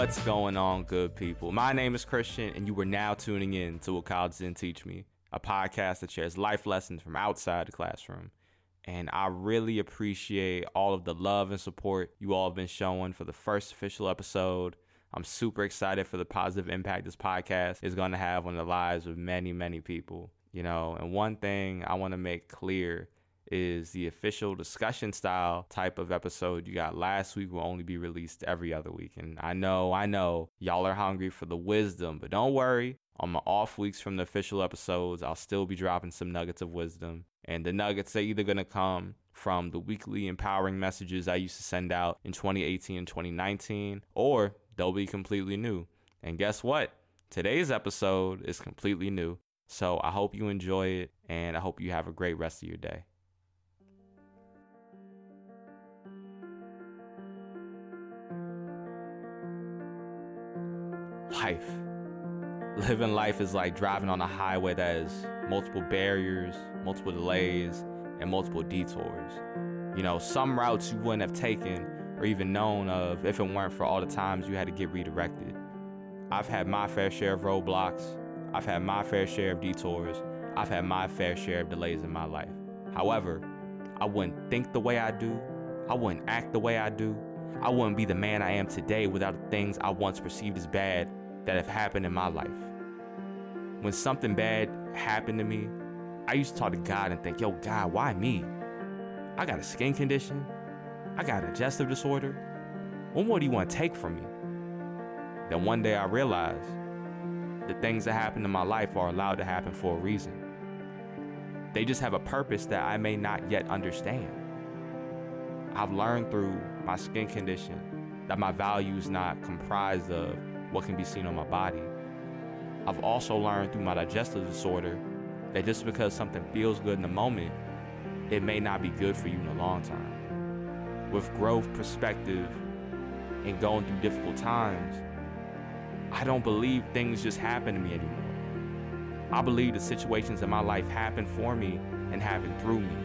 What's going on, good people? My name is Christian, and you are now tuning in to What College Didn't Teach Me, a podcast that shares life lessons from outside the classroom. And I really appreciate all of the love and support you all have been showing for the first official episode. I'm super excited for the positive impact this podcast is going to have on the lives of many, many people. You know, and one thing I want to make clear is the official discussion style type of episode you got last week will only be released every other week. And I know, I know y'all are hungry for the wisdom, but don't worry. On my off weeks from the official episodes, I'll still be dropping some nuggets of wisdom. And the nuggets are either going to come from the weekly empowering messages I used to send out in 2018 and 2019, or they'll be completely new. And guess what? Today's episode is completely new. So I hope you enjoy it and I hope you have a great rest of your day. Life. Living life is like driving on a highway that has multiple barriers, multiple delays, and multiple detours. You know, some routes you wouldn't have taken or even known of if it weren't for all the times you had to get redirected. I've had my fair share of roadblocks, I've had my fair share of detours, I've had my fair share of delays in my life. However, I wouldn't think the way I do, I wouldn't act the way I do, I wouldn't be the man I am today without the things I once perceived as bad that have happened in my life. When something bad happened to me, I used to talk to God and think, yo, God, why me? I got a skin condition. I got a digestive disorder. What more do you want to take from me? Then one day I realized the things that happen in my life are allowed to happen for a reason. They just have a purpose that I may not yet understand. I've learned through my skin condition that my value is not comprised of what can be seen on my body. I've also learned through my digestive disorder that just because something feels good in the moment, it may not be good for you in the long term. With growth, perspective, and going through difficult times, I don't believe things just happen to me anymore. I believe the situations in my life happen for me and happen through me,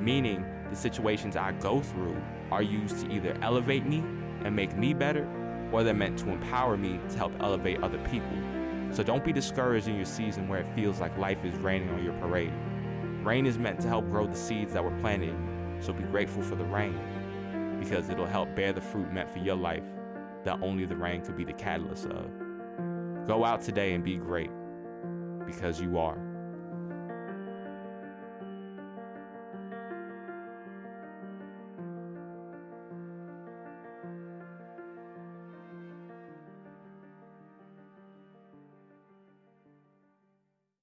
meaning the situations I go through are used to either elevate me and make me better, or they're meant to empower me to help elevate other people. So don't be discouraged in your season where it feels like life is raining on your parade. Rain is meant to help grow the seeds that were planted, so be grateful for the rain, because it'll help bear the fruit meant for your life that only the rain could be the catalyst of. Go out today and be great, because you are.